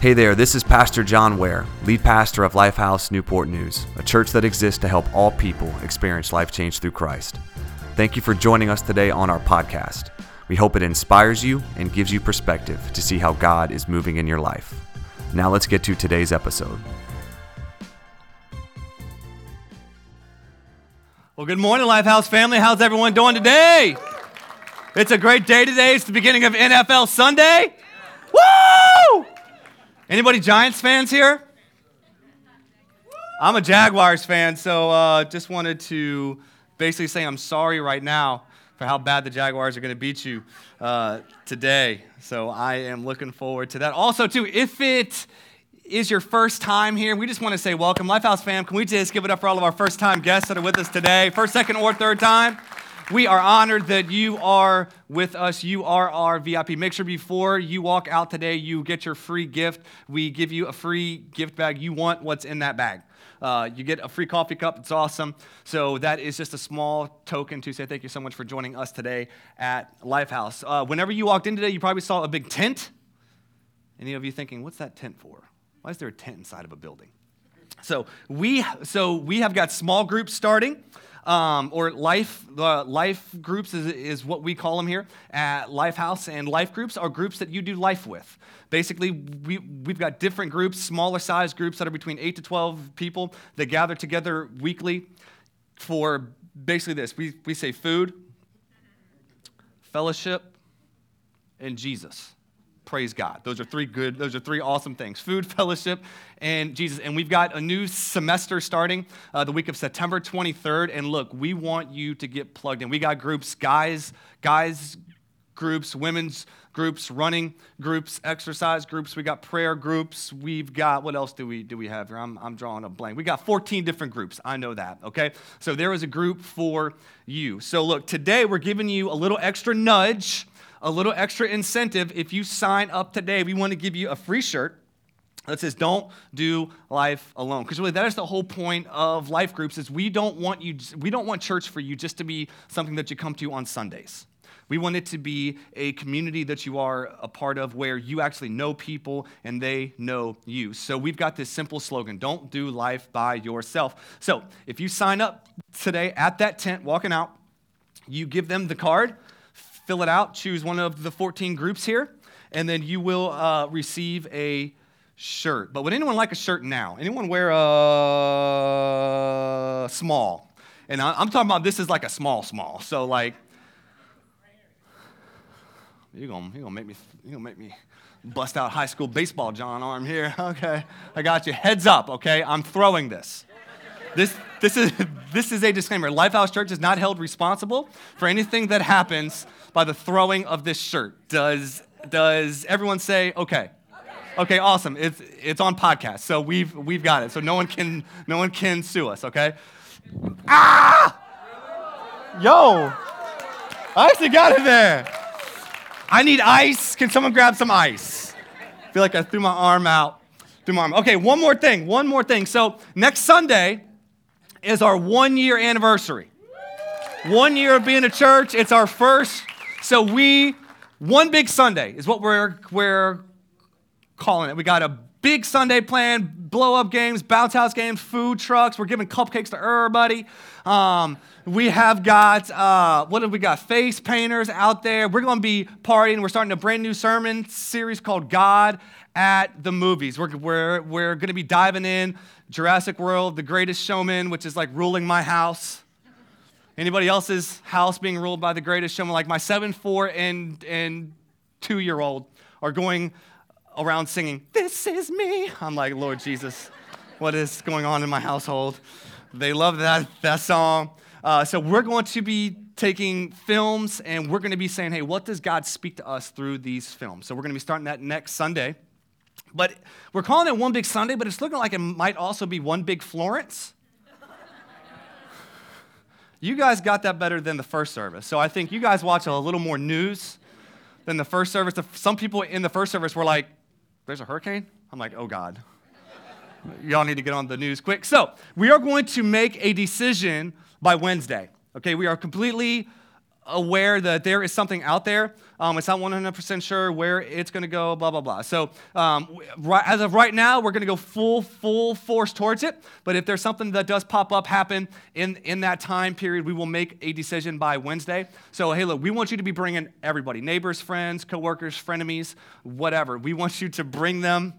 Hey there, this is Pastor John Ware, lead pastor of Lifehouse Newport News, a church that exists to help all people experience life change through Christ. Thank you for joining us today on our podcast. We hope it inspires you and gives you perspective to see how God is moving in your life. Now let's get to today's episode. Well, good morning, Lifehouse family. How's everyone doing today? It's a great day today. It's the beginning of NFL Sunday. Woo! Anybody Giants fans here? I'm a Jaguars fan, so uh, just wanted to basically say I'm sorry right now for how bad the Jaguars are going to beat you uh, today. So I am looking forward to that. Also, too, if it is your first time here, we just want to say welcome. Lifehouse fam, can we just give it up for all of our first time guests that are with us today? First, second, or third time? We are honored that you are with us. You are our VIP. Make sure before you walk out today, you get your free gift. We give you a free gift bag. You want what's in that bag. Uh, you get a free coffee cup. It's awesome. So that is just a small token to say thank you so much for joining us today at Lifehouse. Uh, whenever you walked in today, you probably saw a big tent. Any of you thinking, what's that tent for? Why is there a tent inside of a building? So we, so we have got small groups starting um, or life life groups is, is what we call them here at Lifehouse. And life groups are groups that you do life with. Basically, we, we've got different groups, smaller size groups that are between 8 to 12 people that gather together weekly for basically this. We, we say food, fellowship, and Jesus praise God. Those are three good, those are three awesome things food, fellowship, and Jesus. And we've got a new semester starting uh, the week of September 23rd. And look, we want you to get plugged in. We got groups, guys, guys groups, women's groups, running groups, exercise groups. We got prayer groups. We've got what else do we do we have here? I'm, I'm drawing a blank. We got 14 different groups. I know that. Okay, so there is a group for you. So look, today we're giving you a little extra nudge a little extra incentive if you sign up today. We want to give you a free shirt that says don't do life alone because really that is the whole point of life groups is we don't want you we don't want church for you just to be something that you come to on sundays we want it to be a community that you are a part of where you actually know people and they know you. So we've got this simple slogan don't do life by yourself. So if you sign up today at that tent, walking out, you give them the card fill it out, choose one of the 14 groups here, and then you will uh, receive a shirt. But would anyone like a shirt now? Anyone wear a small? And I'm talking about this is like a small, small. So like, you're gonna, you're gonna make me, you're gonna make me bust out high school baseball John arm here. Okay, I got you. Heads up, okay? I'm throwing this. This, this, is, this is a disclaimer. Lifehouse Church is not held responsible for anything that happens by the throwing of this shirt. Does, does everyone say, okay? Okay, awesome. It's, it's on podcast, so we've, we've got it. So no one, can, no one can sue us, okay? Ah! Yo! I actually got it there. I need ice. Can someone grab some ice? I feel like I threw my arm out. Threw my arm. Okay, one more thing. One more thing. So next Sunday is our one year anniversary. One year of being a church. It's our first so we, one big Sunday is what we're, we're calling it. We got a big Sunday plan, blow up games, bounce house games, food trucks. We're giving cupcakes to everybody. Um, we have got, uh, what have we got? Face painters out there. We're going to be partying. We're starting a brand new sermon series called God at the Movies. We're, we're, we're going to be diving in Jurassic World, The Greatest Showman, which is like ruling my house. Anybody else's house being ruled by the greatest showman? Like my seven, four, and, and two year old are going around singing, This is me. I'm like, Lord Jesus, what is going on in my household? They love that, that song. Uh, so we're going to be taking films and we're going to be saying, hey, what does God speak to us through these films? So we're going to be starting that next Sunday. But we're calling it One Big Sunday, but it's looking like it might also be One Big Florence. You guys got that better than the first service. So I think you guys watch a little more news than the first service. Some people in the first service were like, there's a hurricane? I'm like, oh God. Y'all need to get on the news quick. So we are going to make a decision by Wednesday. Okay, we are completely aware that there is something out there. Um, it's not 100% sure where it's going to go, blah, blah, blah. So, um, right, as of right now, we're going to go full, full force towards it. But if there's something that does pop up, happen in, in that time period, we will make a decision by Wednesday. So, hey, look, we want you to be bringing everybody neighbors, friends, coworkers, frenemies, whatever. We want you to bring them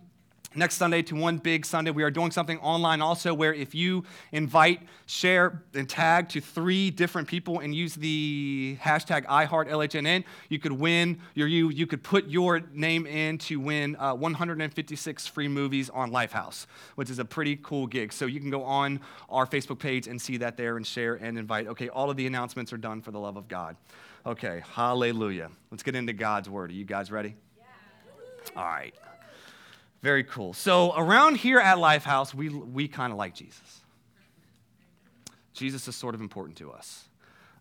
next Sunday to one big Sunday. We are doing something online also where if you invite, share, and tag to three different people and use the hashtag IHeartLHNN, you could win, your, you, you could put your name in to win uh, 156 free movies on Lifehouse, which is a pretty cool gig. So you can go on our Facebook page and see that there and share and invite. Okay, all of the announcements are done for the love of God. Okay, hallelujah. Let's get into God's word. Are you guys ready? Yeah. All right. Very cool. So around here at Lifehouse, we, we kind of like Jesus. Jesus is sort of important to us.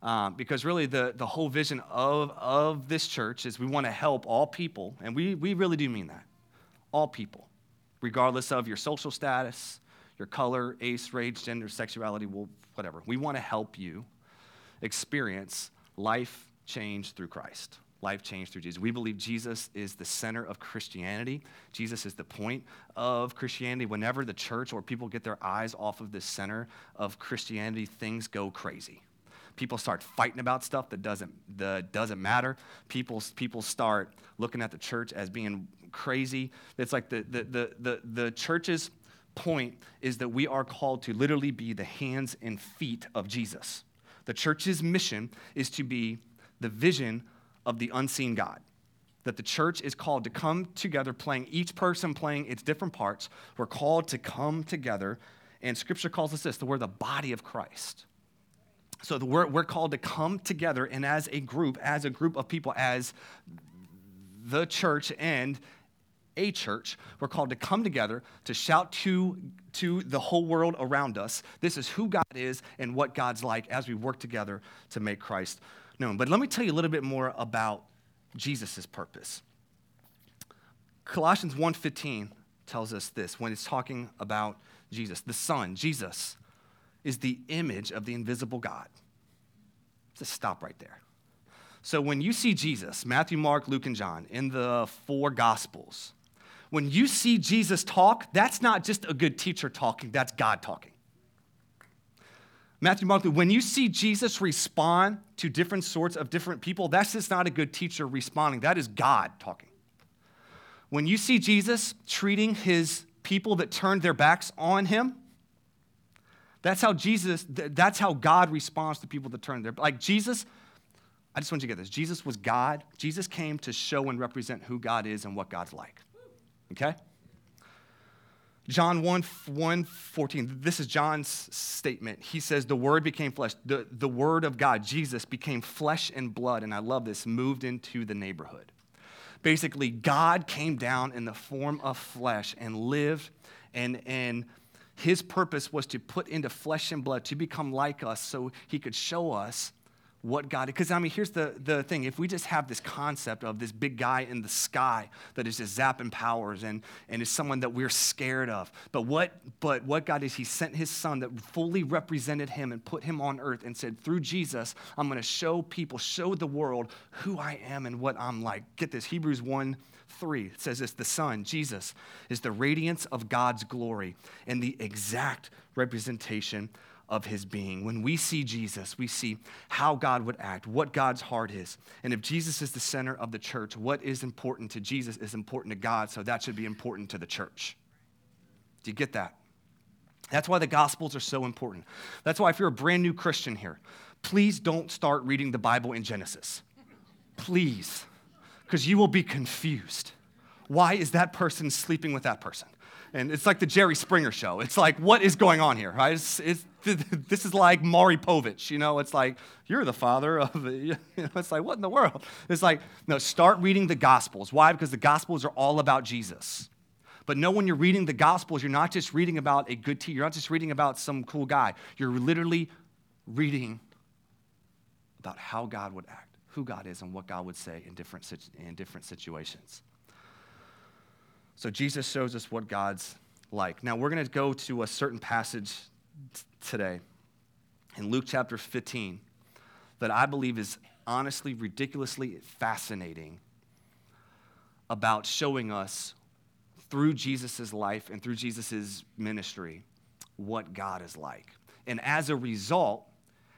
Um, because really the, the whole vision of, of this church is we want to help all people, and we, we really do mean that. All people, regardless of your social status, your color, age, race, gender, sexuality, well, whatever. We want to help you experience life change through Christ life changed through Jesus. We believe Jesus is the center of Christianity. Jesus is the point of Christianity. Whenever the church or people get their eyes off of the center of Christianity, things go crazy. People start fighting about stuff that doesn't, that doesn't matter. People, people start looking at the church as being crazy. It's like the, the, the, the, the church's point is that we are called to literally be the hands and feet of Jesus. The church's mission is to be the vision of the unseen God. That the church is called to come together, playing each person playing its different parts. We're called to come together, and Scripture calls us this that we're the body of Christ. So we're, we're called to come together, and as a group, as a group of people, as the church and a church, we're called to come together to shout to, to the whole world around us. This is who God is and what God's like as we work together to make Christ known. But let me tell you a little bit more about Jesus' purpose. Colossians 1:15 tells us this when it's talking about Jesus, the Son, Jesus is the image of the invisible God. Just stop right there. So when you see Jesus, Matthew, Mark, Luke, and John, in the four gospels, when you see Jesus talk, that's not just a good teacher talking, that's God talking. Matthew, Mark, when you see Jesus respond to different sorts of different people, that's just not a good teacher responding. That is God talking. When you see Jesus treating his people that turned their backs on him, that's how Jesus, that's how God responds to people that turn their like Jesus. I just want you to get this. Jesus was God. Jesus came to show and represent who God is and what God's like. Okay? John 1, 1 14, this is John's statement. He says, The Word became flesh. The, the Word of God, Jesus, became flesh and blood, and I love this, moved into the neighborhood. Basically, God came down in the form of flesh and lived, and, and his purpose was to put into flesh and blood to become like us so he could show us what God, because I mean, here's the, the thing. If we just have this concept of this big guy in the sky that is just zapping powers and, and is someone that we're scared of, but what, but what God is, He sent His Son that fully represented Him and put Him on earth and said, through Jesus, I'm going to show people, show the world who I am and what I'm like. Get this Hebrews 1 3. It says this the Son, Jesus, is the radiance of God's glory and the exact representation of his being. When we see Jesus, we see how God would act, what God's heart is. And if Jesus is the center of the church, what is important to Jesus is important to God, so that should be important to the church. Do you get that? That's why the Gospels are so important. That's why, if you're a brand new Christian here, please don't start reading the Bible in Genesis. Please, because you will be confused. Why is that person sleeping with that person? And it's like the Jerry Springer show. It's like, what is going on here, right? It's, it's, this is like Maury Povich, you know? It's like, you're the father of, you know, it's like, what in the world? It's like, no, start reading the Gospels. Why? Because the Gospels are all about Jesus. But know when you're reading the Gospels, you're not just reading about a good teacher, you're not just reading about some cool guy. You're literally reading about how God would act, who God is, and what God would say in different, in different situations. So Jesus shows us what God's like. Now we're going to go to a certain passage t- today in Luke chapter 15 that I believe is honestly ridiculously fascinating about showing us through Jesus' life and through Jesus' ministry what God is like. And as a result,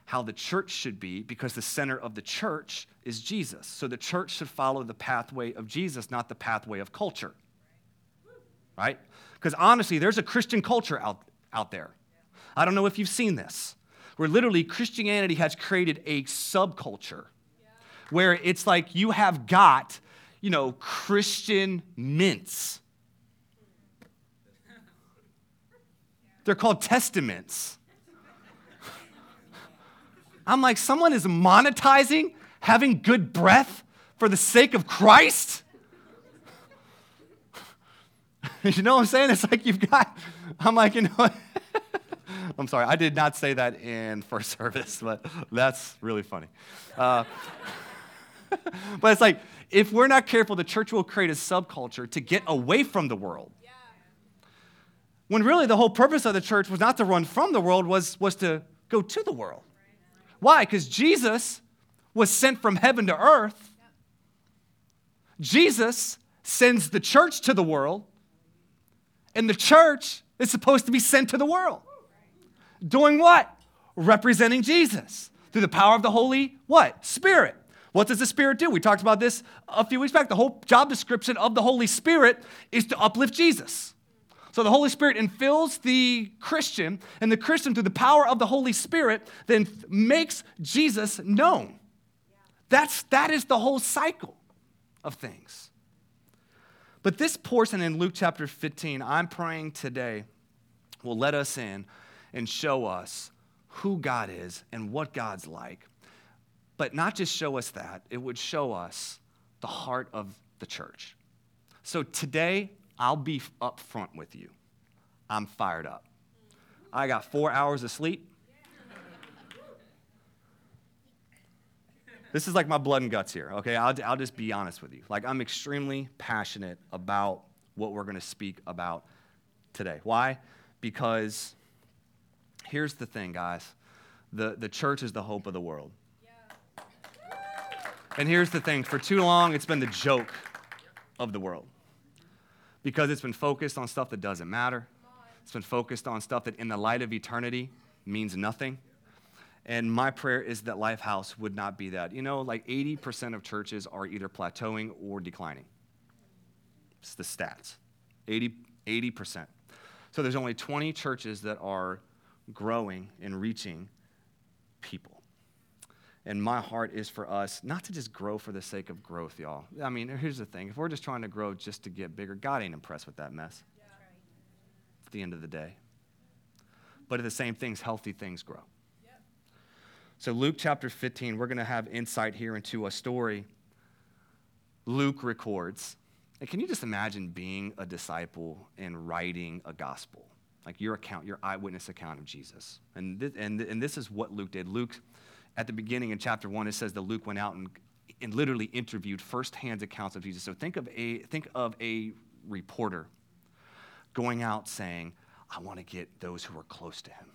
how the church should be because the center of the church is Jesus. So the church should follow the pathway of Jesus, not the pathway of culture. Right? Because honestly, there's a Christian culture out, out there. I don't know if you've seen this, where literally Christianity has created a subculture where it's like you have got, you know, Christian mints. They're called Testamints. I'm like, someone is monetizing having good breath for the sake of Christ? you know what I'm saying? It's like you've got, I'm like, you know, I'm sorry, I did not say that in first service, but that's really funny. Uh, but it's like, if we're not careful, the church will create a subculture to get away from the world. When really the whole purpose of the church was not to run from the world, was, was to go to the world. Why? Because Jesus was sent from heaven to earth. Jesus sends the church to the world, and the church is supposed to be sent to the world. Doing what? Representing Jesus through the power of the Holy what? Spirit. What does the Spirit do? We talked about this a few weeks back. The whole job description of the Holy Spirit is to uplift Jesus. So the Holy Spirit infills the Christian, and the Christian, through the power of the Holy Spirit, then makes Jesus known. That's, that is the whole cycle of things. But this portion in Luke chapter 15, I'm praying today, will let us in and show us who God is and what God's like. But not just show us that, it would show us the heart of the church. So today, I'll be up front with you. I'm fired up. I got four hours of sleep. This is like my blood and guts here, okay? I'll, I'll just be honest with you. Like, I'm extremely passionate about what we're going to speak about today. Why? Because here's the thing, guys the, the church is the hope of the world. And here's the thing for too long, it's been the joke of the world because it's been focused on stuff that doesn't matter. It's been focused on stuff that, in the light of eternity, means nothing. And my prayer is that Lifehouse would not be that. You know, like 80% of churches are either plateauing or declining. It's the stats 80, 80%. So there's only 20 churches that are growing and reaching people. And my heart is for us not to just grow for the sake of growth, y'all. I mean, here's the thing if we're just trying to grow just to get bigger, God ain't impressed with that mess yeah. at the end of the day. But at the same things, healthy things grow. So, Luke chapter 15, we're going to have insight here into a story Luke records. And can you just imagine being a disciple and writing a gospel? Like your account, your eyewitness account of Jesus. And, th- and, and this is what Luke did. Luke at the beginning in chapter one, it says that Luke went out and, and literally interviewed firsthand accounts of Jesus. So think of a, think of a reporter going out saying, I want to get those who are close to him.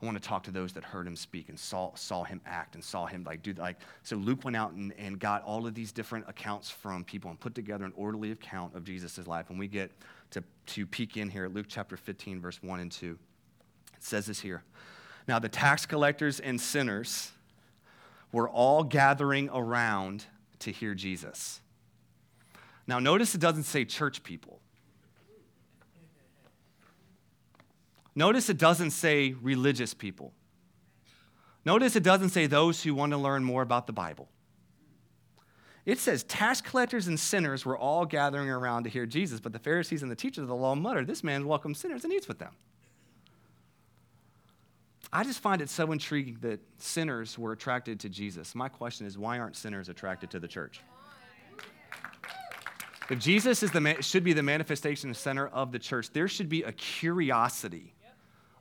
I want to talk to those that heard him speak and saw, saw him act and saw him like do like so Luke went out and, and got all of these different accounts from people and put together an orderly account of Jesus' life. And we get to, to peek in here at Luke chapter 15, verse 1 and 2. It says this here. Now, the tax collectors and sinners were all gathering around to hear Jesus. Now, notice it doesn't say church people. Notice it doesn't say religious people. Notice it doesn't say those who want to learn more about the Bible. It says tax collectors and sinners were all gathering around to hear Jesus, but the Pharisees and the teachers of the law muttered, This man welcomes sinners and eats with them. I just find it so intriguing that sinners were attracted to Jesus. My question is why aren't sinners attracted to the church? If Jesus is the should be the manifestation center of the church, there should be a curiosity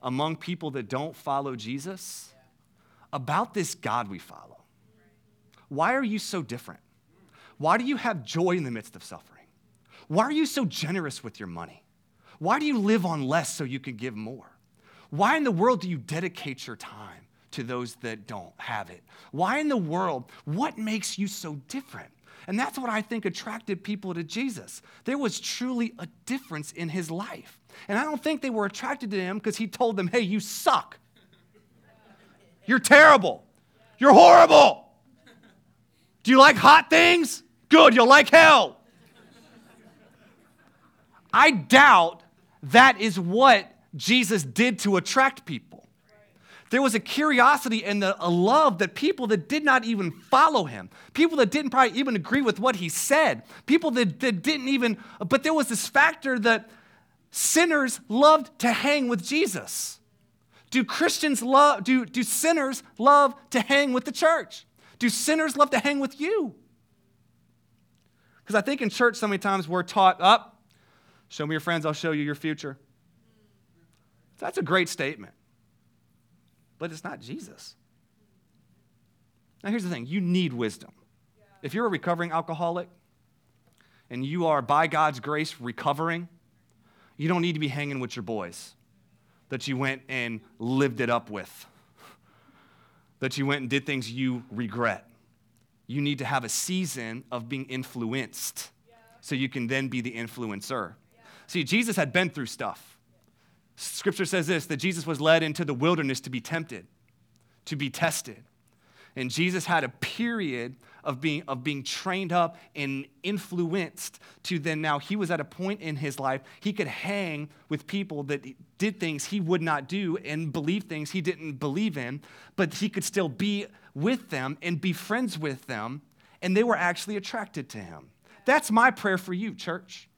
among people that don't follow Jesus about this God we follow. Why are you so different? Why do you have joy in the midst of suffering? Why are you so generous with your money? Why do you live on less so you can give more? Why in the world do you dedicate your time to those that don't have it? Why in the world? What makes you so different? And that's what I think attracted people to Jesus. There was truly a difference in his life. And I don't think they were attracted to him because he told them, hey, you suck. You're terrible. You're horrible. Do you like hot things? Good, you'll like hell. I doubt that is what Jesus did to attract people. There was a curiosity and a love that people that did not even follow him, people that didn't probably even agree with what he said, people that, that didn't even, but there was this factor that sinners loved to hang with Jesus. Do Christians love, do, do sinners love to hang with the church? Do sinners love to hang with you? Because I think in church, so many times we're taught, up, oh, show me your friends, I'll show you your future. That's a great statement, but it's not Jesus. Now, here's the thing you need wisdom. If you're a recovering alcoholic and you are, by God's grace, recovering, you don't need to be hanging with your boys that you went and lived it up with, that you went and did things you regret. You need to have a season of being influenced so you can then be the influencer. See, Jesus had been through stuff. Scripture says this that Jesus was led into the wilderness to be tempted, to be tested. And Jesus had a period of being, of being trained up and influenced to then now he was at a point in his life he could hang with people that did things he would not do and believe things he didn't believe in, but he could still be with them and be friends with them, and they were actually attracted to him. That's my prayer for you, church.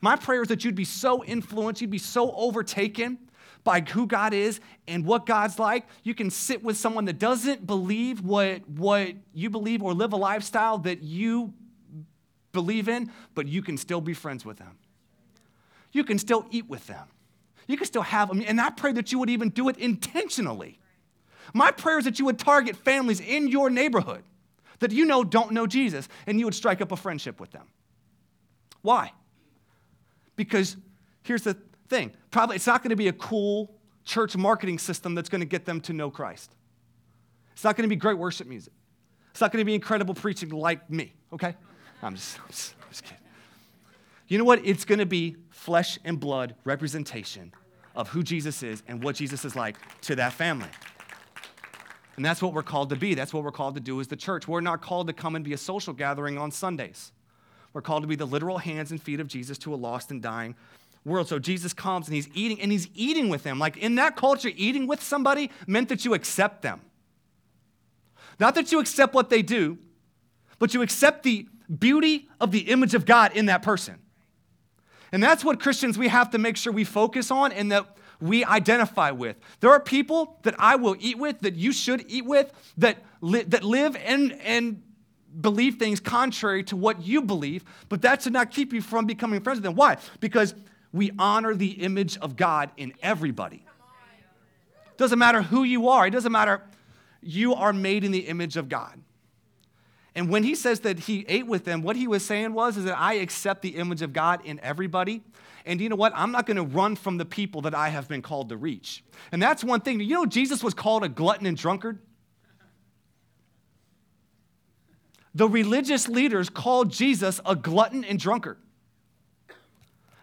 My prayer is that you'd be so influenced, you'd be so overtaken by who God is and what God's like. You can sit with someone that doesn't believe what, what you believe or live a lifestyle that you believe in, but you can still be friends with them. You can still eat with them. You can still have them. And I pray that you would even do it intentionally. My prayer is that you would target families in your neighborhood that you know don't know Jesus and you would strike up a friendship with them. Why? Because here's the thing probably it's not going to be a cool church marketing system that's going to get them to know Christ. It's not going to be great worship music. It's not going to be incredible preaching like me, okay? I'm just, I'm just, I'm just kidding. You know what? It's going to be flesh and blood representation of who Jesus is and what Jesus is like to that family. And that's what we're called to be. That's what we're called to do as the church. We're not called to come and be a social gathering on Sundays. We're called to be the literal hands and feet of Jesus to a lost and dying world. So Jesus comes and he's eating, and he's eating with them. Like in that culture, eating with somebody meant that you accept them. Not that you accept what they do, but you accept the beauty of the image of God in that person. And that's what Christians we have to make sure we focus on and that we identify with. There are people that I will eat with, that you should eat with, that, li- that live and, and believe things contrary to what you believe, but that should not keep you from becoming friends with them. Why? Because we honor the image of God in everybody. It Doesn't matter who you are, it doesn't matter. You are made in the image of God. And when he says that he ate with them, what he was saying was is that I accept the image of God in everybody. And you know what? I'm not going to run from the people that I have been called to reach. And that's one thing. You know, Jesus was called a glutton and drunkard. The religious leaders called Jesus a glutton and drunkard.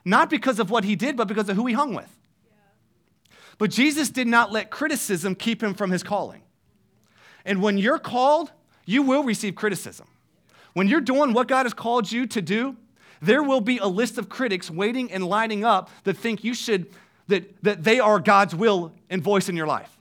Not because of what he did, but because of who he hung with. But Jesus did not let criticism keep him from his calling. And when you're called, you will receive criticism. When you're doing what God has called you to do, there will be a list of critics waiting and lining up that think you should, that, that they are God's will and voice in your life.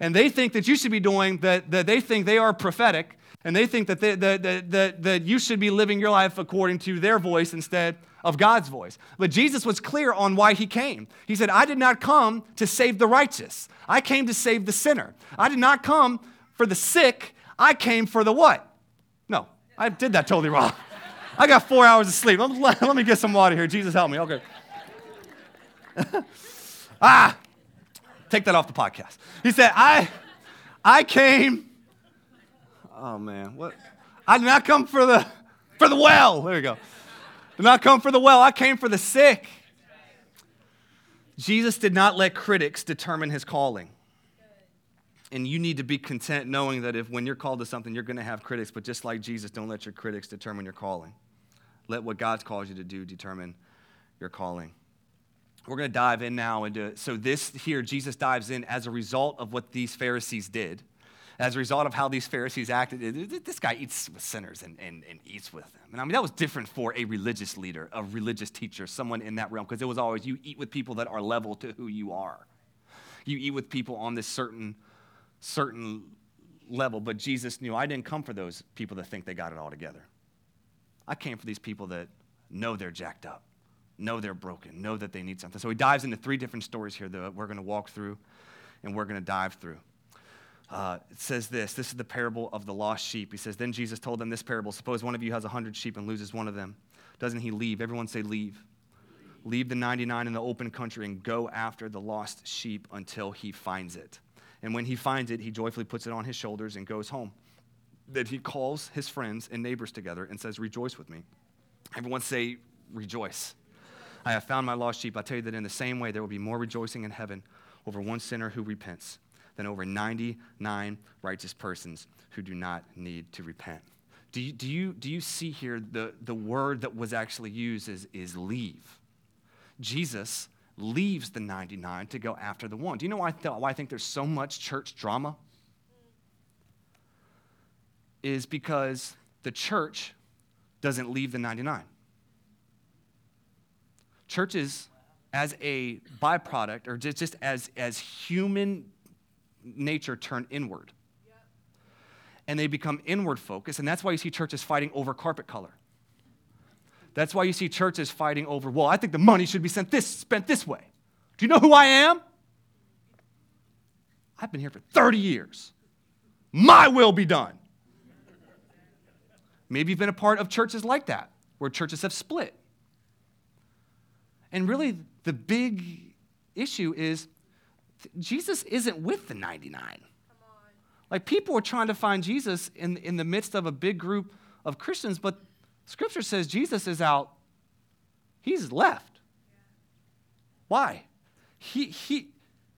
And they think that you should be doing, that, that they think they are prophetic, and they think that, they, that, that, that, that you should be living your life according to their voice instead of God's voice. But Jesus was clear on why he came. He said, I did not come to save the righteous, I came to save the sinner. I did not come for the sick, I came for the what? No, I did that totally wrong. I got four hours of sleep. Let, let, me get some water here. Jesus, help me. Okay. ah, take that off the podcast. He said, I, I came. Oh man, what? I did not come for the for the well. There you go. Did not come for the well, I came for the sick. Jesus did not let critics determine his calling. and you need to be content knowing that if when you're called to something, you're going to have critics, but just like Jesus, don't let your critics determine your calling. Let what God's called you to do determine your calling. We're going to dive in now into so this here Jesus dives in as a result of what these Pharisees did. As a result of how these Pharisees acted, this guy eats with sinners and, and, and eats with them. And I mean, that was different for a religious leader, a religious teacher, someone in that realm, because it was always you eat with people that are level to who you are. You eat with people on this certain, certain level. But Jesus knew I didn't come for those people that think they got it all together. I came for these people that know they're jacked up know they're broken, know that they need something. So he dives into three different stories here that we're going to walk through and we're going to dive through. Uh, it says this this is the parable of the lost sheep. He says, Then Jesus told them this parable Suppose one of you has a hundred sheep and loses one of them. Doesn't he leave? Everyone say, Leave. Leave the 99 in the open country and go after the lost sheep until he finds it. And when he finds it, he joyfully puts it on his shoulders and goes home. Then he calls his friends and neighbors together and says, Rejoice with me. Everyone say, Rejoice. I have found my lost sheep. I tell you that in the same way, there will be more rejoicing in heaven over one sinner who repents than over 99 righteous persons who do not need to repent. Do you, do you, do you see here the, the word that was actually used is, is leave? Jesus leaves the 99 to go after the one. Do you know why I, th- why I think there's so much church drama? Is because the church doesn't leave the 99 churches as a byproduct or just, just as, as human nature turn inward. And they become inward focused and that's why you see churches fighting over carpet color. That's why you see churches fighting over well i think the money should be sent this spent this way. Do you know who i am? I've been here for 30 years. My will be done. Maybe you've been a part of churches like that where churches have split. And really, the big issue is Jesus isn't with the 99. Like people are trying to find Jesus in, in the midst of a big group of Christians, but scripture says Jesus is out, he's left. Why? He, he,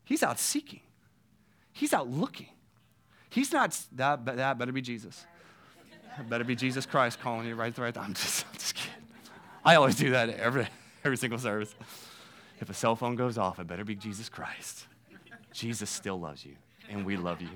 he's out seeking, he's out looking. He's not, that, that better be Jesus. That better be Jesus Christ calling you right, right. I'm just, I'm just kidding. I always do that every every single service. If a cell phone goes off, it better be Jesus Christ. Jesus still loves you, and we love you.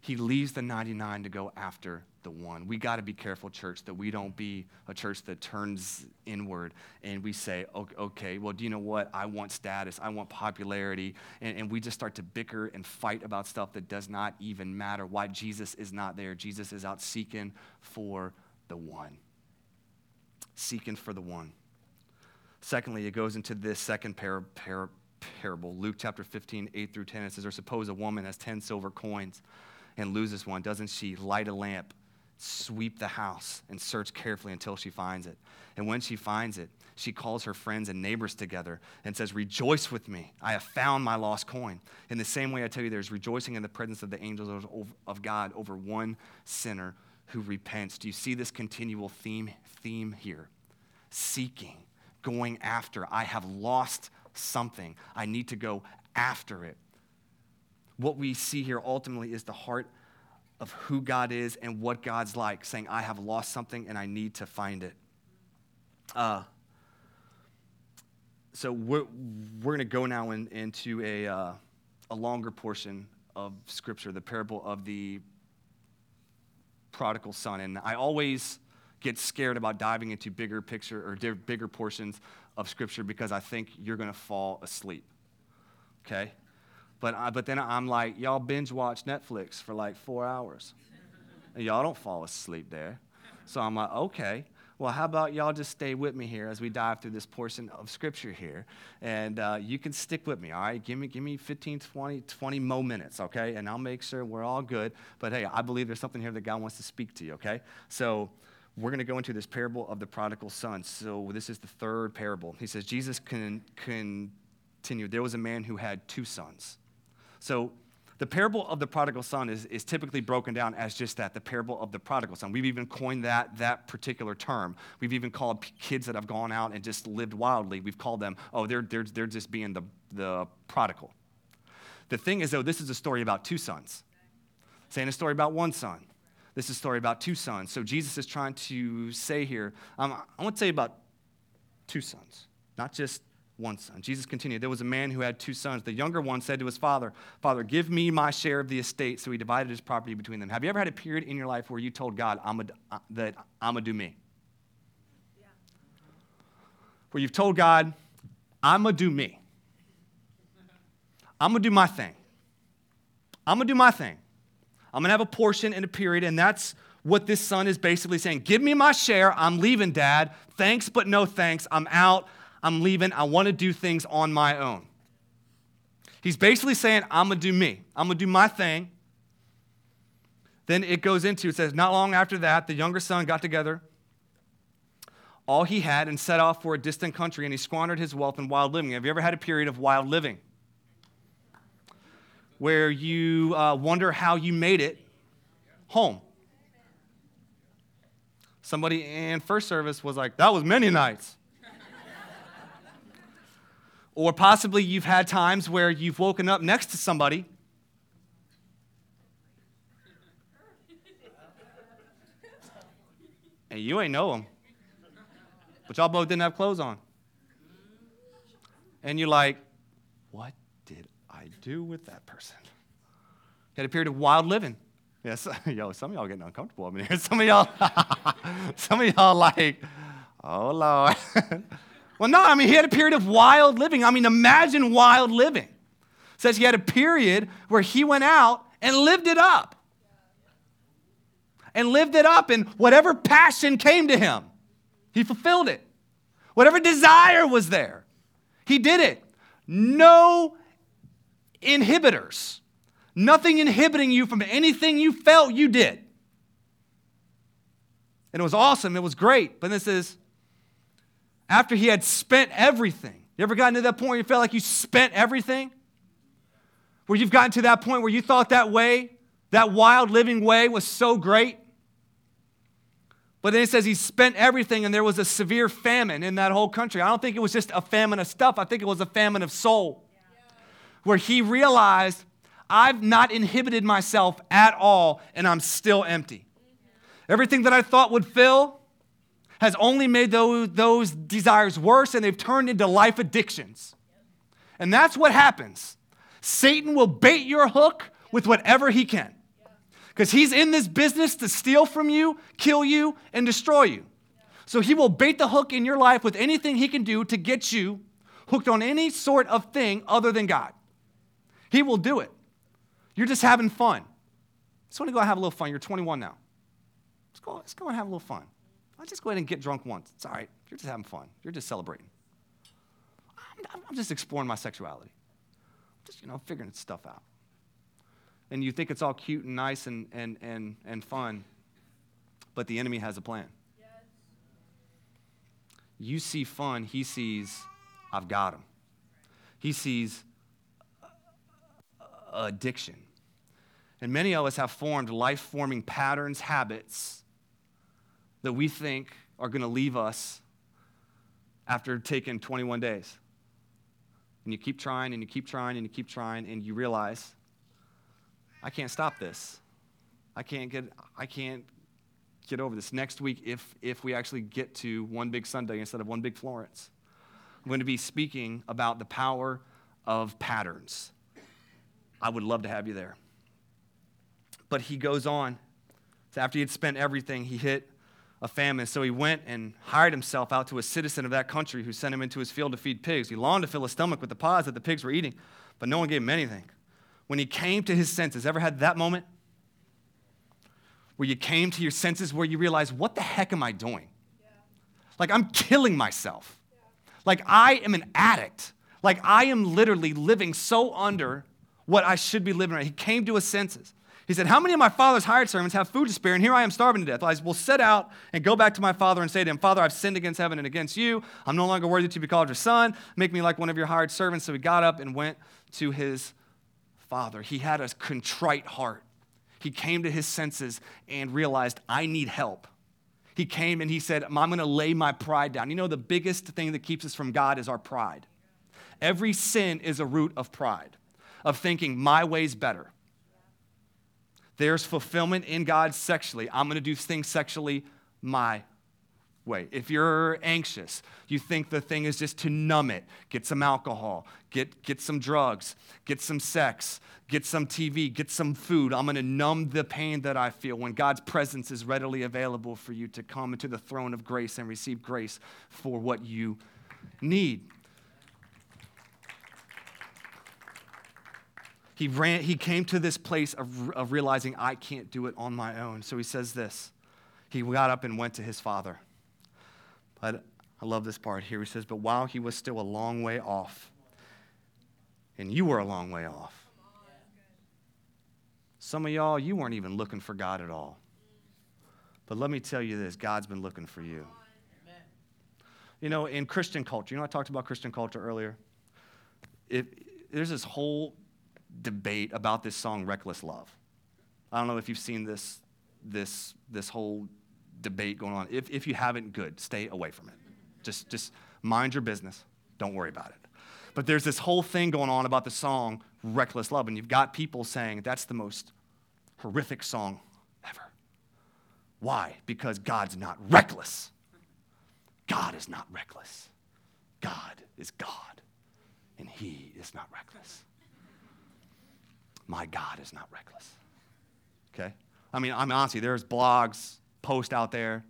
He leaves the 99 to go after the one. We got to be careful, church, that we don't be a church that turns inward and we say, okay, well, do you know what? I want status, I want popularity. And, and we just start to bicker and fight about stuff that does not even matter. Why Jesus is not there. Jesus is out seeking for the one seeking for the one. Secondly, it goes into this second par- par- parable, Luke chapter 15, 8 through 10. It says, Or suppose a woman has 10 silver coins and loses one. Doesn't she light a lamp, sweep the house, and search carefully until she finds it? And when she finds it, she calls her friends and neighbors together and says, Rejoice with me. I have found my lost coin. In the same way, I tell you, there's rejoicing in the presence of the angels of God over one sinner who repents. Do you see this continual theme, theme here? Seeking, going after. I have lost something. I need to go after it. What we see here ultimately is the heart of who God is and what God's like, saying, I have lost something and I need to find it. Uh, so we're, we're going to go now in, into a, uh, a longer portion of Scripture, the parable of the prodigal son. And I always get scared about diving into bigger picture or bigger portions of Scripture because I think you're going to fall asleep. Okay? But, I, but then I'm like, y'all binge watch Netflix for like four hours. And y'all don't fall asleep there. So I'm like, okay well, how about y'all just stay with me here as we dive through this portion of scripture here? And uh, you can stick with me, all right? Give me, give me 15, 20, 20 more minutes, okay? And I'll make sure we're all good. But hey, I believe there's something here that God wants to speak to you, okay? So we're going to go into this parable of the prodigal son. So this is the third parable. He says, Jesus can continue. There was a man who had two sons. So the parable of the prodigal son is, is typically broken down as just that the parable of the prodigal son. We've even coined that, that particular term. We've even called kids that have gone out and just lived wildly, we've called them, oh, they're, they're, they're just being the, the prodigal. The thing is, though, this is a story about two sons. Saying a story about one son. This is a story about two sons. So Jesus is trying to say here, um, I want to say about two sons, not just one son. Jesus continued, There was a man who had two sons. The younger one said to his father, Father, give me my share of the estate. So he divided his property between them. Have you ever had a period in your life where you told God, I'm a, uh, that I'm going to do me? Yeah. Where you've told God, I'm going to do me. I'm going to do my thing. I'm going to do my thing. I'm going to have a portion in a period, and that's what this son is basically saying. Give me my share. I'm leaving, dad. Thanks, but no thanks. I'm out. I'm leaving. I want to do things on my own. He's basically saying, I'm going to do me. I'm going to do my thing. Then it goes into, it says, not long after that, the younger son got together all he had and set off for a distant country, and he squandered his wealth in wild living. Have you ever had a period of wild living? Where you uh, wonder how you made it home. Somebody in first service was like, that was many nights. Or possibly you've had times where you've woken up next to somebody and you ain't know them, but y'all both didn't have clothes on. And you're like, what do with that person? You had a period of wild living. Yes, yo, some of y'all getting uncomfortable over here. Some of y'all, some of y'all like, oh Lord. Well, no, I mean, he had a period of wild living. I mean, imagine wild living. It says he had a period where he went out and lived it up. And lived it up, and whatever passion came to him, he fulfilled it. Whatever desire was there, he did it. No inhibitors, nothing inhibiting you from anything you felt you did. And it was awesome, it was great. But this is after he had spent everything. You ever gotten to that point where you felt like you spent everything? Where you've gotten to that point where you thought that way, that wild living way was so great? But then it says he spent everything and there was a severe famine in that whole country. I don't think it was just a famine of stuff, I think it was a famine of soul. Where he realized, I've not inhibited myself at all and I'm still empty. Everything that I thought would fill, has only made those, those desires worse and they've turned into life addictions. And that's what happens. Satan will bait your hook with whatever he can. Because he's in this business to steal from you, kill you, and destroy you. So he will bait the hook in your life with anything he can do to get you hooked on any sort of thing other than God. He will do it. You're just having fun. Just want to go have a little fun. You're 21 now. Let's go, let's go and have a little fun. I'll just go ahead and get drunk once. It's all right. You're just having fun. You're just celebrating. I'm, I'm just exploring my sexuality. I'm Just, you know, figuring stuff out. And you think it's all cute and nice and, and, and, and fun, but the enemy has a plan. Yes. You see fun, he sees, I've got him. He sees addiction. And many of us have formed life forming patterns, habits that we think are going to leave us after taking 21 days. And you keep trying and you keep trying and you keep trying and you realize, I can't stop this. I can't get, I can't get over this. Next week, if, if we actually get to one big Sunday instead of one big Florence, I'm going to be speaking about the power of patterns. I would love to have you there. But he goes on. So after he had spent everything, he hit a famine. So he went and hired himself out to a citizen of that country who sent him into his field to feed pigs. He longed to fill his stomach with the pods that the pigs were eating, but no one gave him anything. When he came to his senses, ever had that moment? Where you came to your senses where you realize, what the heck am I doing? Yeah. Like, I'm killing myself. Yeah. Like, I am an addict. Like, I am literally living so under what I should be living right. He came to his senses. He said, How many of my father's hired servants have food to spare, and here I am starving to death? I will set out and go back to my father and say to him, Father, I've sinned against heaven and against you. I'm no longer worthy to be called your son. Make me like one of your hired servants. So he got up and went to his father. He had a contrite heart. He came to his senses and realized, I need help. He came and he said, I'm going to lay my pride down. You know, the biggest thing that keeps us from God is our pride. Every sin is a root of pride. Of thinking my way's better. There's fulfillment in God sexually. I'm going to do things sexually my way. If you're anxious, you think the thing is just to numb it, get some alcohol, get, get some drugs, get some sex, get some TV, get some food. I'm going to numb the pain that I feel when God's presence is readily available for you to come into the throne of grace and receive grace for what you need. He, ran, he came to this place of, of realizing I can't do it on my own. So he says this. He got up and went to his father. But I love this part here. He says, But while he was still a long way off, and you were a long way off, some of y'all, you weren't even looking for God at all. But let me tell you this God's been looking for you. You know, in Christian culture, you know, I talked about Christian culture earlier. It, there's this whole debate about this song, Reckless Love. I don't know if you've seen this, this, this whole debate going on. If, if you haven't, good. Stay away from it. Just, just mind your business. Don't worry about it. But there's this whole thing going on about the song Reckless Love, and you've got people saying that's the most horrific song ever. Why? Because God's not reckless. God is not reckless. God is God, and He is not reckless. My God is not reckless. Okay? I mean, I'm honestly, there's blogs, posts out there,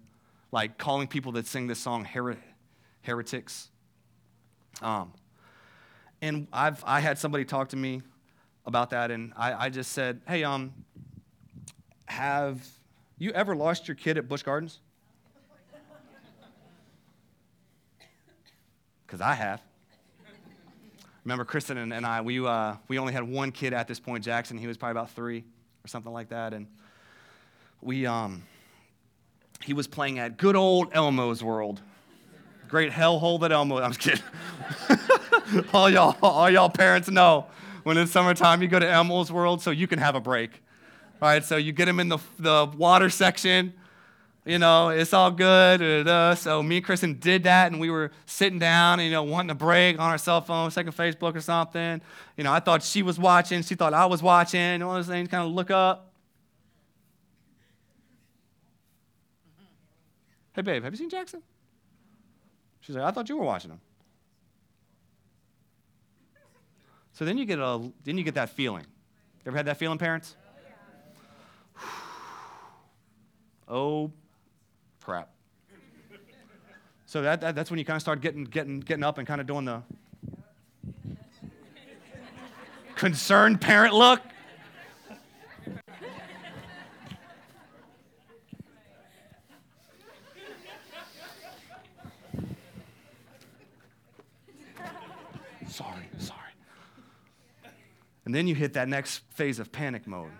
like calling people that sing this song her- heretics. Um, and I've I had somebody talk to me about that, and I, I just said, hey, um, have you ever lost your kid at Busch Gardens? Because I have. Remember, Kristen and, and I, we, uh, we only had one kid at this point, Jackson. He was probably about three or something like that. And we, um, he was playing at good old Elmo's World. Great hellhole that Elmo, I'm just kidding. all, y'all, all y'all parents know when it's summertime, you go to Elmo's World so you can have a break. All right, so you get him in the, the water section you know, it's all good. Da, da, da. So me and Kristen did that, and we were sitting down, and, you know, wanting a break on our cell phone, checking Facebook or something. You know, I thought she was watching. She thought I was watching. All those things, kind of look up. Hey, babe, have you seen Jackson? She's like, I thought you were watching him. So then you get a, then you get that feeling. You ever had that feeling, parents? Oh, crap. So that, that, that's when you kind of start getting, getting, getting up and kind of doing the concerned parent look. sorry, sorry. And then you hit that next phase of panic mode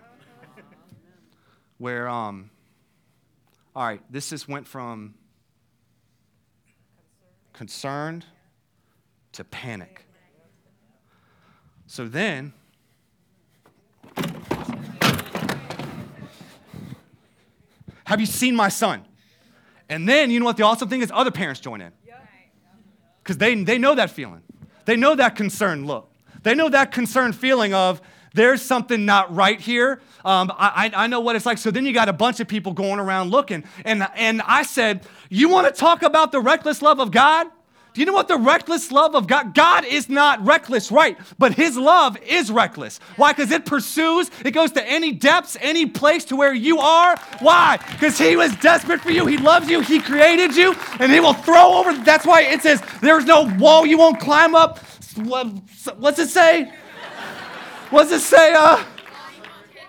where um, all right, this just went from concerned to panic. So then, have you seen my son? And then, you know what the awesome thing is? Other parents join in. Because they, they know that feeling. They know that concerned look. They know that concerned feeling of, there's something not right here. Um, I, I know what it's like. So then you got a bunch of people going around looking. And, and I said, You want to talk about the reckless love of God? Do you know what the reckless love of God? God is not reckless, right? But His love is reckless. Why? Because it pursues, it goes to any depths, any place to where you are. Why? Because He was desperate for you. He loves you. He created you, and He will throw over. That's why it says, There's no wall you won't climb up. What's it say? What does it say? Uh,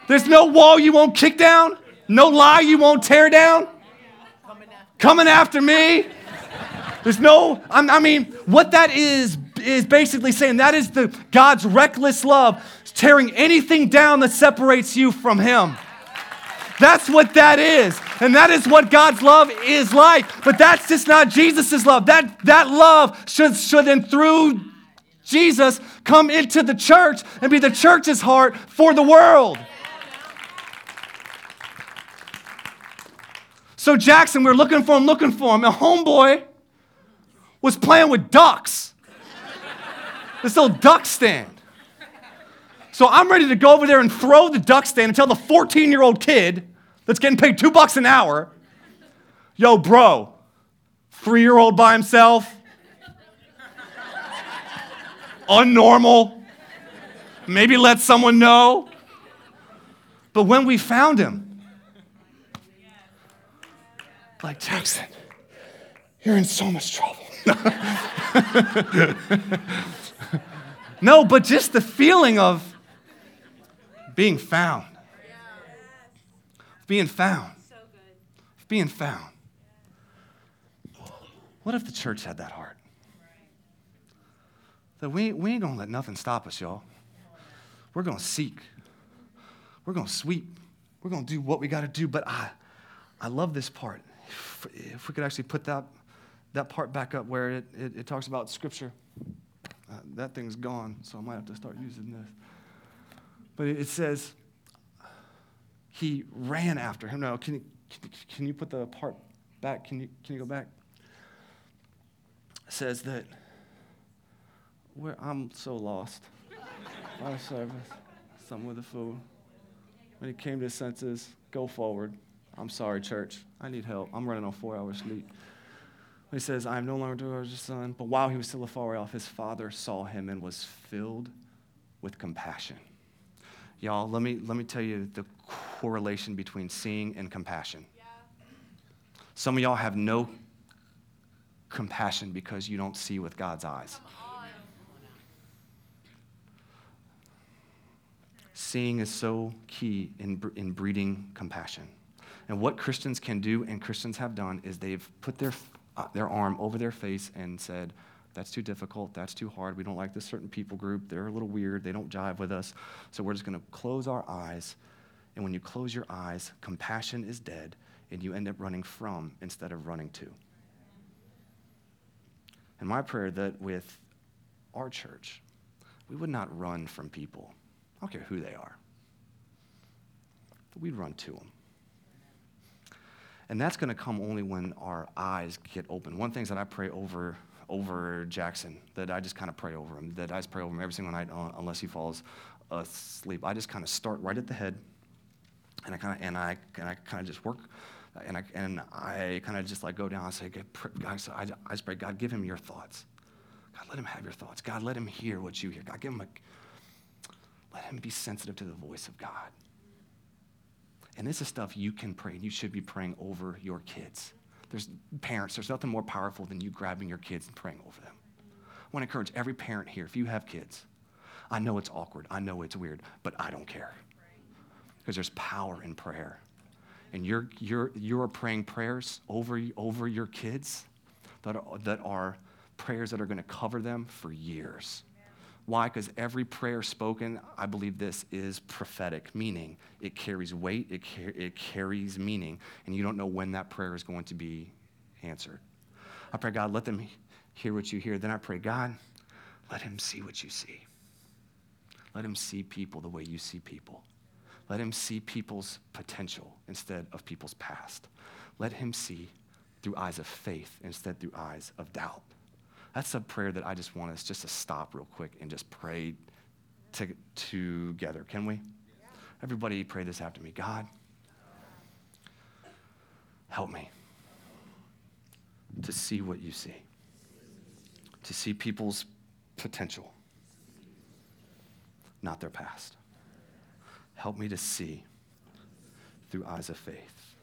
there's no wall you won't kick down, no lie you won't tear down. Coming after me. There's no, I mean, what that is is basically saying that is the God's reckless love tearing anything down that separates you from Him. That's what that is. And that is what God's love is like. But that's just not Jesus' love. That, that love should, should and through Jesus come into the church and be the church's heart for the world. So Jackson, we are looking for him, looking for him. And homeboy was playing with ducks. This little duck stand. So I'm ready to go over there and throw the duck stand and tell the 14 year old kid that's getting paid two bucks an hour, yo, bro, three year old by himself, unnormal, maybe let someone know. But when we found him, like Jackson, you're in so much trouble. no, but just the feeling of being found. Being found. Being found. What if the church had that heart? That we, we ain't gonna let nothing stop us, y'all. We're gonna seek. We're gonna sweep. We're gonna do what we gotta do. But I, I love this part. If, if we could actually put that, that part back up where it, it, it talks about scripture. Uh, that thing's gone, so I might have to start using this. But it, says, he ran after him. No, can you, can you put the part back? Can you, can you go back? It says that where I'm so lost. Our service, some with the fool. When he came to his senses, go forward. I'm sorry, church. I need help. I'm running on four hours sleep. He says, I am no longer your son. But while he was still a afar off, his father saw him and was filled with compassion. Y'all, let me, let me tell you the correlation between seeing and compassion. Yeah. Some of y'all have no compassion because you don't see with God's eyes. Seeing is so key in, in breeding compassion. And what Christians can do and Christians have done is they've put their, uh, their arm over their face and said, that's too difficult. That's too hard. We don't like this certain people group. They're a little weird. They don't jive with us. So we're just going to close our eyes. And when you close your eyes, compassion is dead, and you end up running from instead of running to. And my prayer that with our church, we would not run from people. I don't care who they are. But we'd run to them. And that's going to come only when our eyes get open. One things that I pray over over Jackson, that I just kind of pray over him, that I just pray over him every single night unless he falls asleep. I just kind of start right at the head, and I kind of and I and I kind of just work, and I and I kind of just like go down and say, God, so I, I just pray, God, give him your thoughts. God, let him have your thoughts. God, let him hear what you hear. God, give him a, let him be sensitive to the voice of God. And this is stuff you can pray, and you should be praying over your kids. There's parents, there's nothing more powerful than you grabbing your kids and praying over them. I want to encourage every parent here, if you have kids, I know it's awkward, I know it's weird, but I don't care. Because there's power in prayer. And you're, you're, you're praying prayers over, over your kids that are, that are prayers that are going to cover them for years. Why? Because every prayer spoken, I believe this is prophetic, meaning it carries weight, it, car- it carries meaning, and you don't know when that prayer is going to be answered. I pray, God, let them hear what you hear. Then I pray, God, let him see what you see. Let him see people the way you see people. Let him see people's potential instead of people's past. Let him see through eyes of faith instead through eyes of doubt. That's a prayer that I just want us just to stop real quick and just pray to, together. Can we? Everybody pray this after me. God, help me to see what you see, to see people's potential, not their past. Help me to see through eyes of faith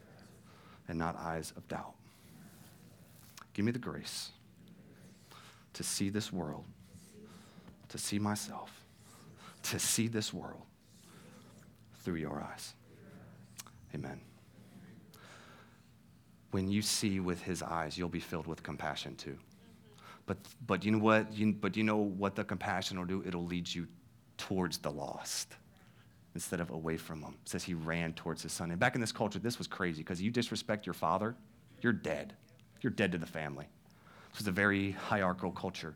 and not eyes of doubt. Give me the grace to see this world, to see myself, to see this world through your eyes. Amen. When you see with his eyes, you'll be filled with compassion too. But, but you know what? You, but you know what the compassion will do? It'll lead you towards the lost instead of away from them. It says he ran towards his son. And back in this culture, this was crazy because you disrespect your father, you're dead. You're dead to the family. It was a very hierarchical culture.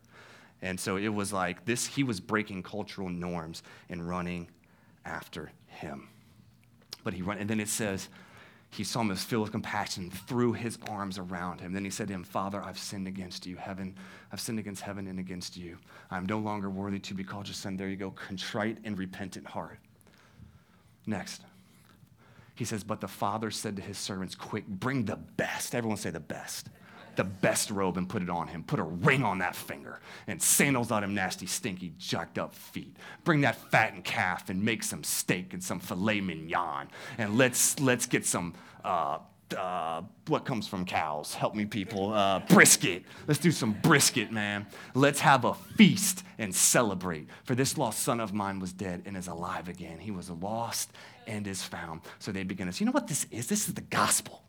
And so it was like this, he was breaking cultural norms and running after him. But he run, and then it says, he saw him as filled with compassion, threw his arms around him. Then he said to him, Father, I've sinned against you, heaven. I've sinned against heaven and against you. I'm no longer worthy to be called your son. There you go, contrite and repentant heart. Next. He says, But the father said to his servants, Quick, bring the best. Everyone say the best the best robe and put it on him. Put a ring on that finger and sandals on him nasty, stinky, jacked up feet. Bring that fattened calf and make some steak and some filet mignon. And let's, let's get some, uh, uh, what comes from cows? Help me, people. Uh, brisket. Let's do some brisket, man. Let's have a feast and celebrate. For this lost son of mine was dead and is alive again. He was lost and is found. So they begin to, say, you know what this is? This is the gospel.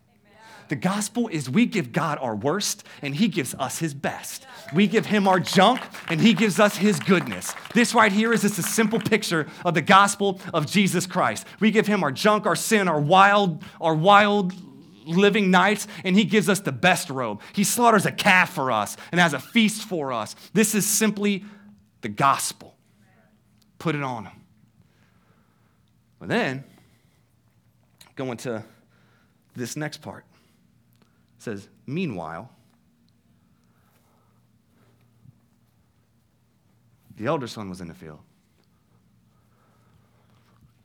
The gospel is we give God our worst and he gives us his best. We give him our junk and he gives us his goodness. This right here is just a simple picture of the gospel of Jesus Christ. We give him our junk, our sin, our wild, our wild living nights, and he gives us the best robe. He slaughters a calf for us and has a feast for us. This is simply the gospel. Put it on him. But then, going to this next part says, Meanwhile, the elder son was in the field.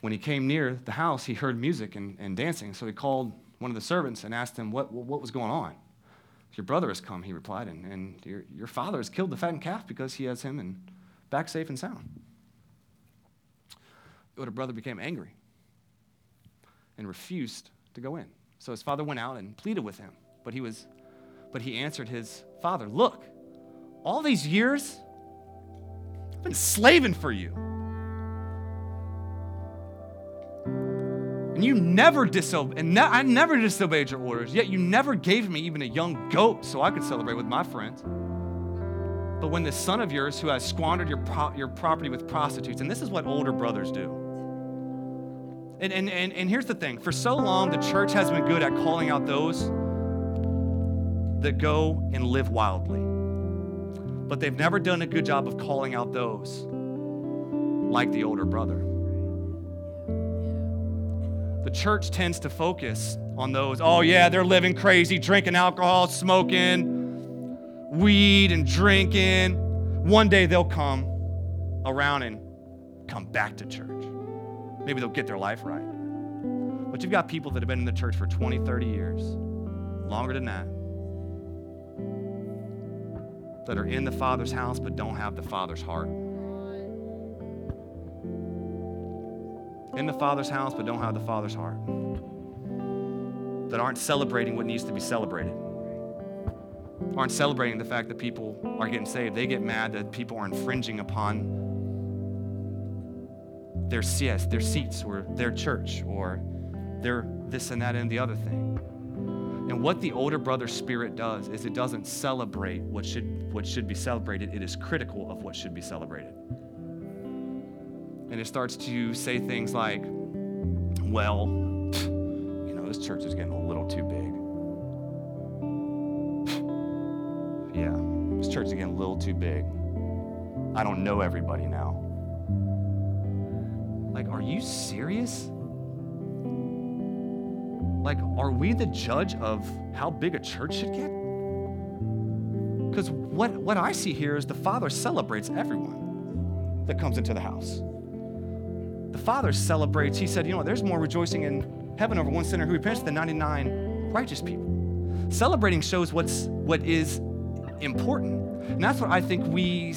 When he came near the house, he heard music and, and dancing, so he called one of the servants and asked him what, what was going on. Your brother has come, he replied, and, and your, your father has killed the fattened calf because he has him and back safe and sound. The older brother became angry and refused to go in. So his father went out and pleaded with him. But he was but he answered his father, "Look, all these years I've been slaving for you. And you never disobeyed, and ne- I never disobeyed your orders, yet you never gave me even a young goat so I could celebrate with my friends. But when this son of yours who has squandered your, pro- your property with prostitutes, and this is what older brothers do. And, and, and, and here's the thing for so long, the church has been good at calling out those that go and live wildly. But they've never done a good job of calling out those like the older brother. The church tends to focus on those, oh, yeah, they're living crazy, drinking alcohol, smoking, weed, and drinking. One day they'll come around and come back to church. Maybe they'll get their life right. But you've got people that have been in the church for 20, 30 years, longer than that, that are in the Father's house but don't have the Father's heart. In the Father's house but don't have the Father's heart. That aren't celebrating what needs to be celebrated. Aren't celebrating the fact that people are getting saved. They get mad that people are infringing upon their CS, their seats, or their church, or their this and that and the other thing. And what the older brother spirit does is it doesn't celebrate what should, what should be celebrated, it is critical of what should be celebrated. And it starts to say things like, well, you know, this church is getting a little too big. yeah, this church is getting a little too big. I don't know everybody now. Like, are you serious? Like, are we the judge of how big a church should get? Because what, what I see here is the Father celebrates everyone that comes into the house. The Father celebrates, He said, you know what, there's more rejoicing in heaven over one sinner who repents than 99 righteous people. Celebrating shows what's what is important. And that's what I think we,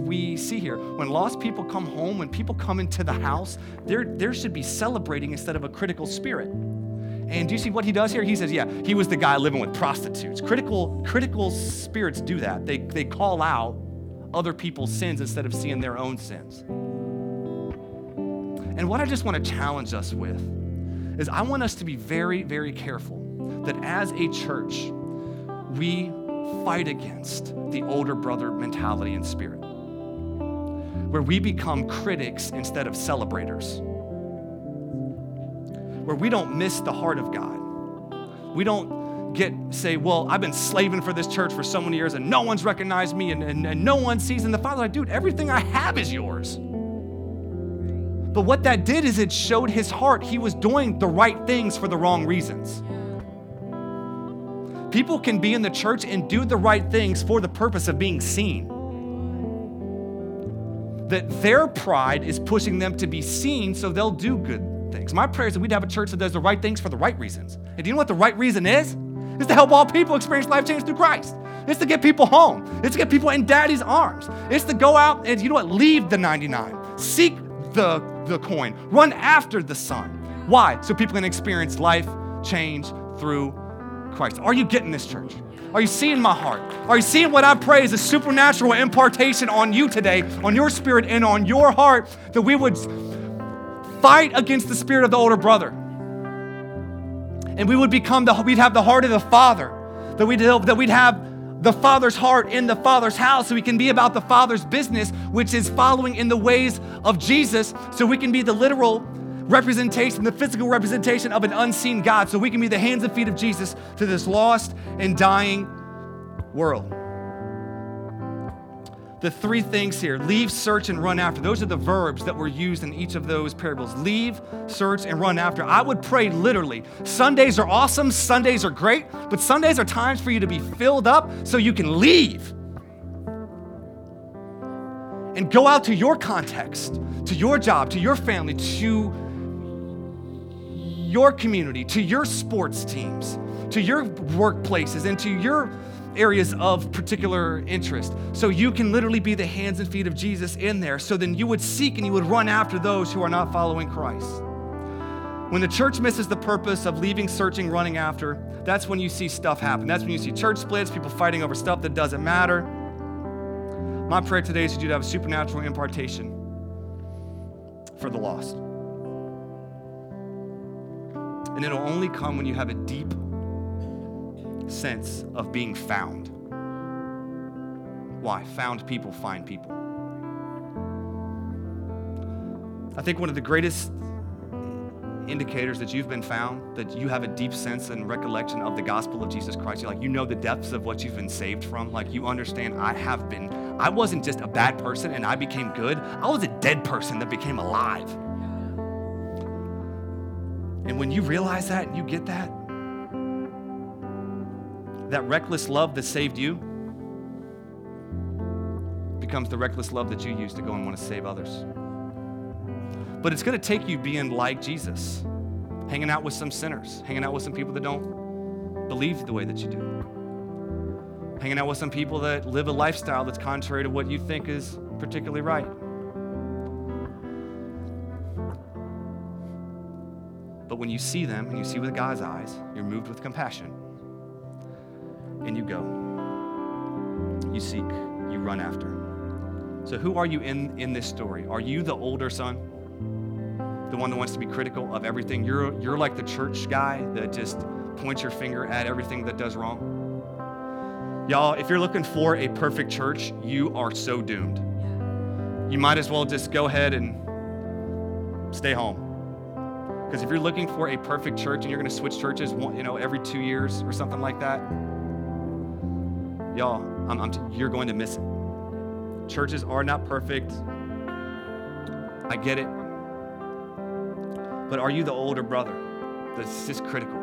we see here. When lost people come home, when people come into the house, there, there should be celebrating instead of a critical spirit. And do you see what he does here? He says, yeah, he was the guy living with prostitutes. Critical, critical spirits do that. They, they call out other people's sins instead of seeing their own sins. And what I just want to challenge us with is I want us to be very, very careful that as a church, we fight against the older brother mentality and spirit, where we become critics instead of celebrators where we don't miss the heart of God. We don't get say, well, I've been slaving for this church for so many years and no one's recognized me and, and, and no one sees. And the Father, like, dude, everything I have is yours. But what that did is it showed his heart. He was doing the right things for the wrong reasons. People can be in the church and do the right things for the purpose of being seen. That their pride is pushing them to be seen so they'll do good My prayer is that we'd have a church that does the right things for the right reasons. And do you know what the right reason is? It's to help all people experience life change through Christ. It's to get people home. It's to get people in daddy's arms. It's to go out and, you know what, leave the 99. Seek the, the coin. Run after the son. Why? So people can experience life change through Christ. Are you getting this, church? Are you seeing my heart? Are you seeing what I pray is a supernatural impartation on you today, on your spirit and on your heart, that we would fight against the spirit of the older brother? And we would become the, we'd have the heart of the Father, that we'd, that we'd have the Father's heart in the Father's house, so we can be about the Father's business, which is following in the ways of Jesus, so we can be the literal representation, the physical representation of an unseen God, so we can be the hands and feet of Jesus to this lost and dying world. The three things here leave, search, and run after. Those are the verbs that were used in each of those parables leave, search, and run after. I would pray literally. Sundays are awesome, Sundays are great, but Sundays are times for you to be filled up so you can leave and go out to your context, to your job, to your family, to your community, to your sports teams, to your workplaces, and to your areas of particular interest. So you can literally be the hands and feet of Jesus in there. So then you would seek and you would run after those who are not following Christ. When the church misses the purpose of leaving, searching, running after, that's when you see stuff happen. That's when you see church splits, people fighting over stuff that doesn't matter. My prayer today is that you'd have a supernatural impartation for the lost. And it'll only come when you have a deep sense of being found. Why? Found people find people. I think one of the greatest indicators that you've been found, that you have a deep sense and recollection of the gospel of Jesus Christ. You're like, you know the depths of what you've been saved from. Like, you understand, I have been, I wasn't just a bad person and I became good. I was a dead person that became alive. And when you realize that and you get that, that reckless love that saved you becomes the reckless love that you use to go and want to save others. But it's going to take you being like Jesus, hanging out with some sinners, hanging out with some people that don't believe the way that you do, hanging out with some people that live a lifestyle that's contrary to what you think is particularly right. But when you see them and you see with God's eyes, you're moved with compassion. And you go. You seek. You run after. So, who are you in, in this story? Are you the older son? The one that wants to be critical of everything? You're, you're like the church guy that just points your finger at everything that does wrong? Y'all, if you're looking for a perfect church, you are so doomed. You might as well just go ahead and stay home. Because if you're looking for a perfect church and you're going to switch churches, you know, every two years or something like that, y'all, I'm, I'm you're going to miss it. Churches are not perfect. I get it. But are you the older brother that's just critical?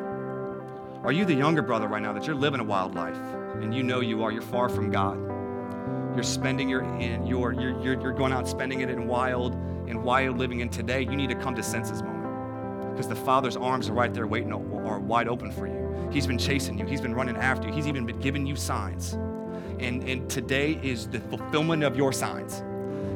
Are you the younger brother right now that you're living a wild life and you know you are? You're far from God. You're spending your in you're you're you're, you're going out spending it in wild and wild living. And today you need to come to senses moment because the Father's arms are right there waiting, are wide open for you. He's been chasing you, He's been running after you, He's even been giving you signs. And, and today is the fulfillment of your signs.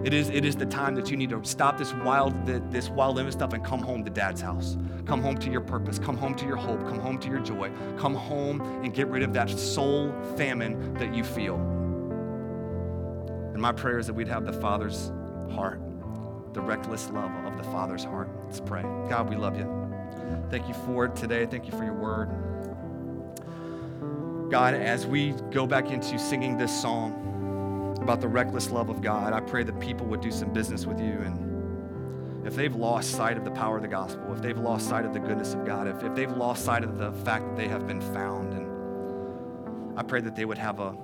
It is, it is the time that you need to stop this wild, this wild living stuff and come home to dad's house. Come home to your purpose. Come home to your hope. Come home to your joy. Come home and get rid of that soul famine that you feel. And my prayer is that we'd have the Father's heart the reckless love of the Father's heart. Let's pray. God, we love you. Thank you for today. Thank you for your word. God, as we go back into singing this song about the reckless love of God, I pray that people would do some business with you. And if they've lost sight of the power of the gospel, if they've lost sight of the goodness of God, if, if they've lost sight of the fact that they have been found, and I pray that they would have a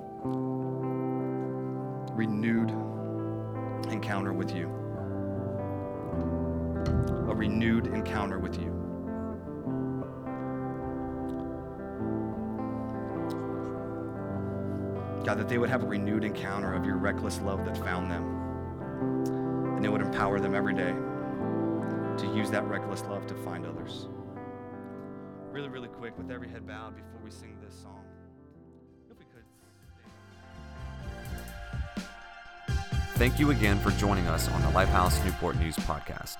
renewed encounter with you. a renewed encounter with you. God, that they would have a renewed encounter of your reckless love that found them. And it would empower them every day to use that reckless love to find others. Really, really quick, with every head bowed before we sing this song. If we could. Thank you again for joining us on the Lifehouse Newport News podcast.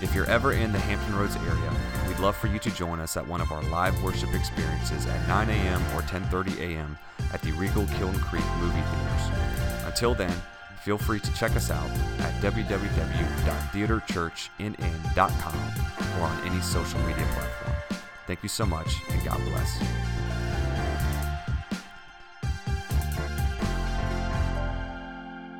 If you're ever in the Hampton Roads area, we'd love for you to join us at one of our live worship experiences at 9 a.m. or 10:30 a.m. at the Regal Kiln Creek movie theaters. Until then, feel free to check us out at www.theaterchurchnn.com or on any social media platform. Thank you so much, and God bless.